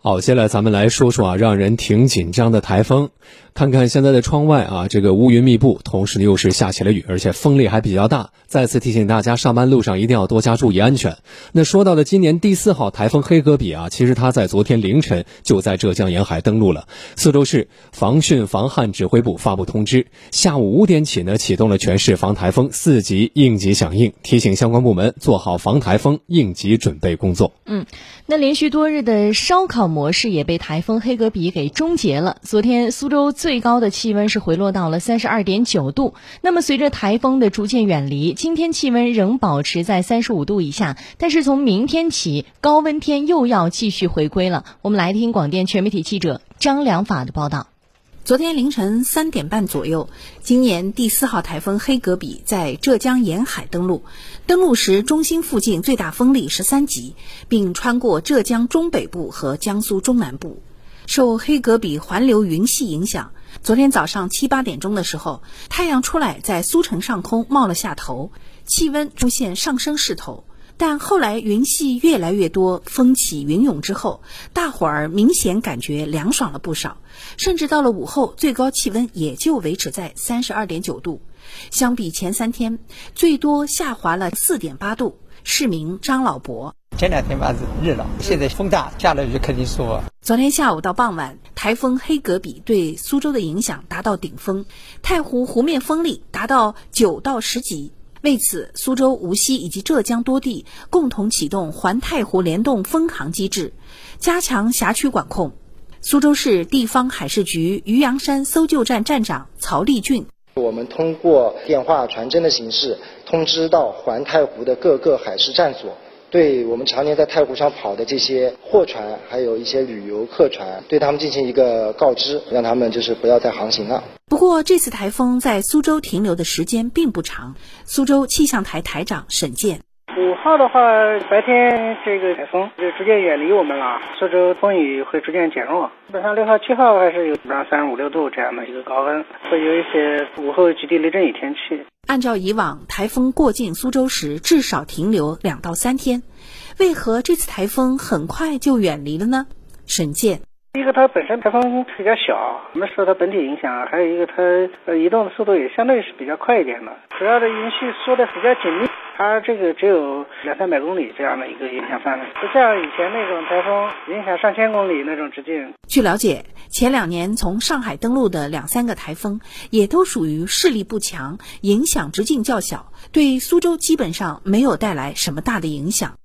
好，接下来咱们来说说啊，让人挺紧张的台风。看看现在的窗外啊，这个乌云密布，同时又是下起了雨，而且风力还比较大。再次提醒大家，上班路上一定要多加注意安全。那说到的今年第四号台风黑格比啊，其实它在昨天凌晨就在浙江沿海登陆了。苏州市防汛防旱指挥部发布通知，下午五点起呢，启动了全市防台风四级应急响应，提醒相关部门做好防台风应急准备工作。嗯，那连续多日的烧烤模式也被台风黑格比给终结了。昨天苏州。最高的气温是回落到了三十二点九度。那么随着台风的逐渐远离，今天气温仍保持在三十五度以下。但是从明天起，高温天又要继续回归了。我们来听广电全媒体记者张良法的报道。昨天凌晨三点半左右，今年第四号台风黑格比在浙江沿海登陆。登陆时，中心附近最大风力十三级，并穿过浙江中北部和江苏中南部。受黑格比环流云系影响，昨天早上七八点钟的时候，太阳出来，在苏城上空冒了下头，气温出现上升势头。但后来云系越来越多，风起云涌之后，大伙儿明显感觉凉爽了不少，甚至到了午后，最高气温也就维持在三十二点九度，相比前三天，最多下滑了四点八度。市民张老伯。前两天吧是热了，现在风大，下了雨肯定舒服。昨天下午到傍晚，台风黑格比对苏州的影响达到顶峰，太湖湖面风力达到九到十级。为此，苏州、无锡以及浙江多地共同启动环太湖联动封航机制，加强辖区管控。苏州市地方海事局渔阳山搜救站站长曹立俊：我们通过电话传真的形式通知到环太湖的各个海事站所。对我们常年在太湖上跑的这些货船，还有一些旅游客船，对他们进行一个告知，让他们就是不要再航行了。不过，这次台风在苏州停留的时间并不长。苏州气象台台长沈健。五号的话，白天这个台风就逐渐远离我们了，苏州风雨会逐渐减弱。基本上六号、七号还是有基本上三十五六度这样的一个高温，会有一些午后局地雷阵雨天气。按照以往，台风过境苏州时至少停留两到三天，为何这次台风很快就远离了呢？沈健。一个它本身台风比较小，我们受它本体影响，还有一个它呃移动的速度也相对是比较快一点的，主要的云系缩的比较紧密。它这个只有两三百公里这样的一个影响范围，不像以前那种台风影响上千公里那种直径。据了解，前两年从上海登陆的两三个台风，也都属于势力不强、影响直径较小，对苏州基本上没有带来什么大的影响。